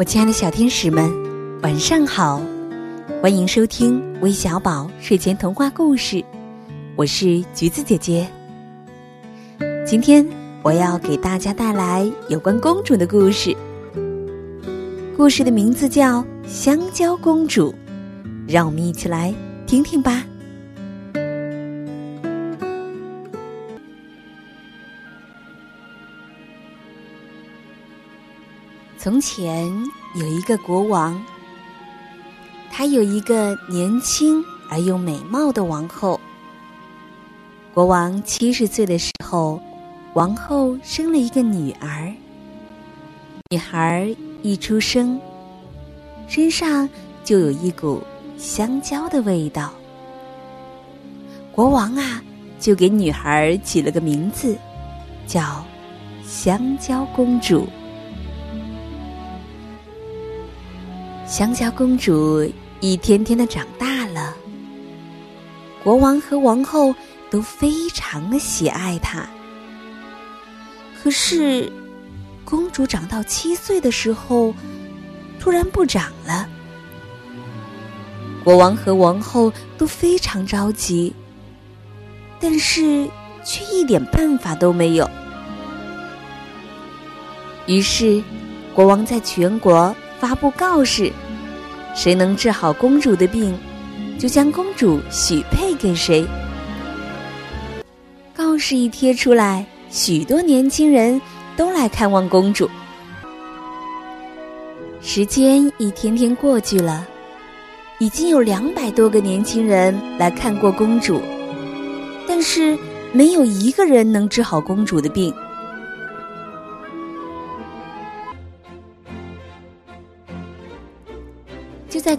我亲爱的小天使们，晚上好！欢迎收听微小宝睡前童话故事，我是橘子姐姐。今天我要给大家带来有关公主的故事，故事的名字叫《香蕉公主》，让我们一起来听听吧。从前有一个国王，他有一个年轻而又美貌的王后。国王七十岁的时候，王后生了一个女儿。女孩一出生，身上就有一股香蕉的味道。国王啊，就给女孩起了个名字，叫香蕉公主。香蕉公主一天天的长大了，国王和王后都非常的喜爱她。可是，公主长到七岁的时候，突然不长了。国王和王后都非常着急，但是却一点办法都没有。于是，国王在全国。发布告示，谁能治好公主的病，就将公主许配给谁。告示一贴出来，许多年轻人都来看望公主。时间一天天过去了，已经有两百多个年轻人来看过公主，但是没有一个人能治好公主的病。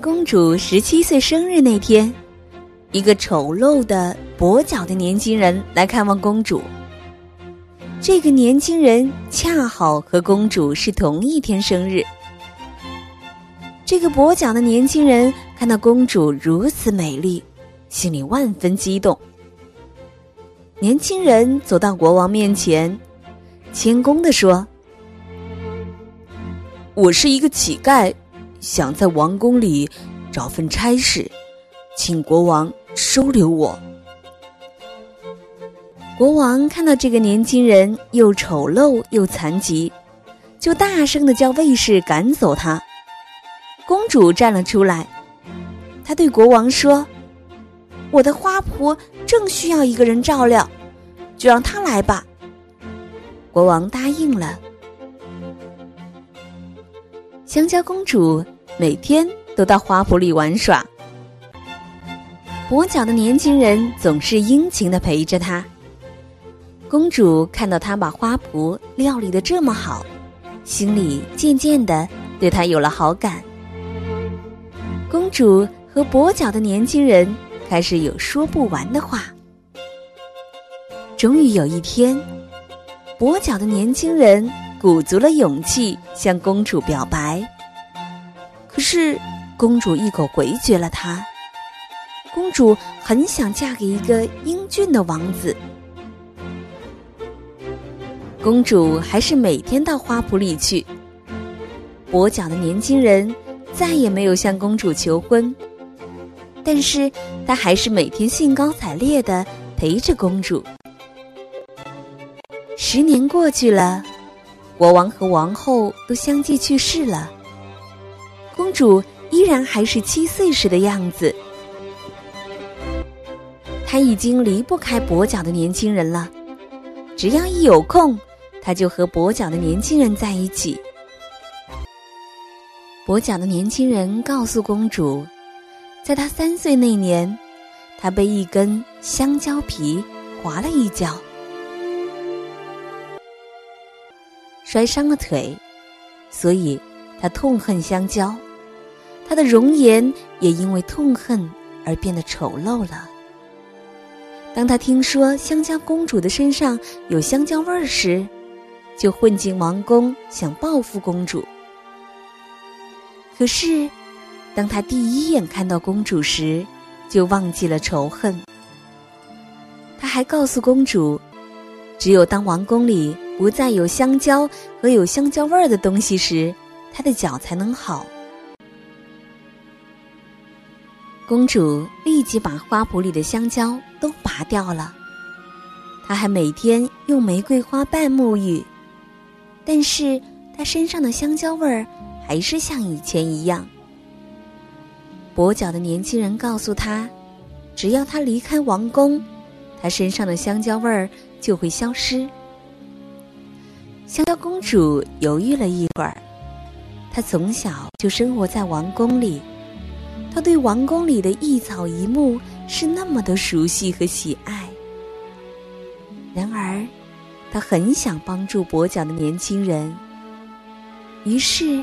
公主十七岁生日那天，一个丑陋的跛脚的年轻人来看望公主。这个年轻人恰好和公主是同一天生日。这个跛脚的年轻人看到公主如此美丽，心里万分激动。年轻人走到国王面前，谦恭地说：“我是一个乞丐。”想在王宫里找份差事，请国王收留我。国王看到这个年轻人又丑陋又残疾，就大声的叫卫士赶走他。公主站了出来，她对国王说：“我的花仆正需要一个人照料，就让他来吧。”国王答应了。香蕉公主每天都到花圃里玩耍，跛脚的年轻人总是殷勤的陪着她。公主看到他把花圃料理的这么好，心里渐渐的对他有了好感。公主和跛脚的年轻人开始有说不完的话。终于有一天，跛脚的年轻人。鼓足了勇气向公主表白，可是公主一口回绝了他。公主很想嫁给一个英俊的王子。公主还是每天到花圃里去。跛脚的年轻人再也没有向公主求婚，但是他还是每天兴高采烈的陪着公主。十年过去了。国王和王后都相继去世了，公主依然还是七岁时的样子。她已经离不开跛脚的年轻人了，只要一有空，她就和跛脚的年轻人在一起。跛脚的年轻人告诉公主，在他三岁那年，他被一根香蕉皮划了一脚。摔伤了腿，所以他痛恨香蕉，他的容颜也因为痛恨而变得丑陋了。当他听说香蕉公主的身上有香蕉味儿时，就混进王宫想报复公主。可是，当他第一眼看到公主时，就忘记了仇恨。他还告诉公主，只有当王宫里。不再有香蕉和有香蕉味儿的东西时，她的脚才能好。公主立即把花圃里的香蕉都拔掉了。她还每天用玫瑰花瓣沐浴，但是她身上的香蕉味儿还是像以前一样。跛脚的年轻人告诉她，只要她离开王宫，她身上的香蕉味儿就会消失。香蕉公主犹豫了一会儿，她从小就生活在王宫里，她对王宫里的一草一木是那么的熟悉和喜爱。然而，她很想帮助跛脚的年轻人，于是，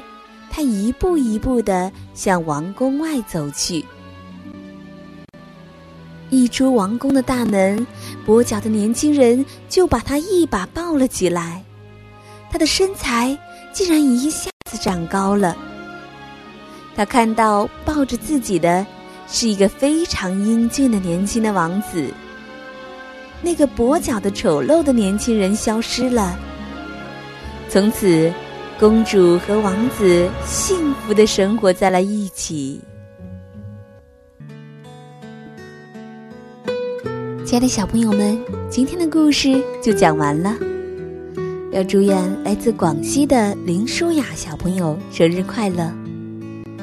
她一步一步的向王宫外走去。一出王宫的大门，跛脚的年轻人就把她一把抱了起来。他的身材竟然一下子长高了。他看到抱着自己的是一个非常英俊的年轻的王子。那个跛脚的丑陋的年轻人消失了。从此，公主和王子幸福的生活在了一起。亲爱的小朋友们，今天的故事就讲完了。要祝愿来自广西的林舒雅小朋友生日快乐，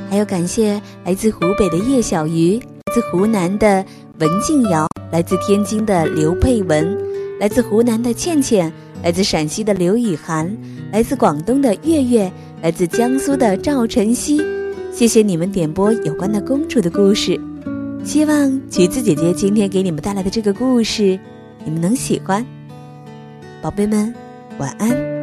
还要感谢来自湖北的叶小鱼，来自湖南的文静瑶，来自天津的刘佩文，来自湖南的倩倩，来自陕西的刘雨涵，来自广东的月月，来自江苏的赵晨曦。谢谢你们点播有关的公主的故事，希望橘子姐姐今天给你们带来的这个故事，你们能喜欢，宝贝们。晚安。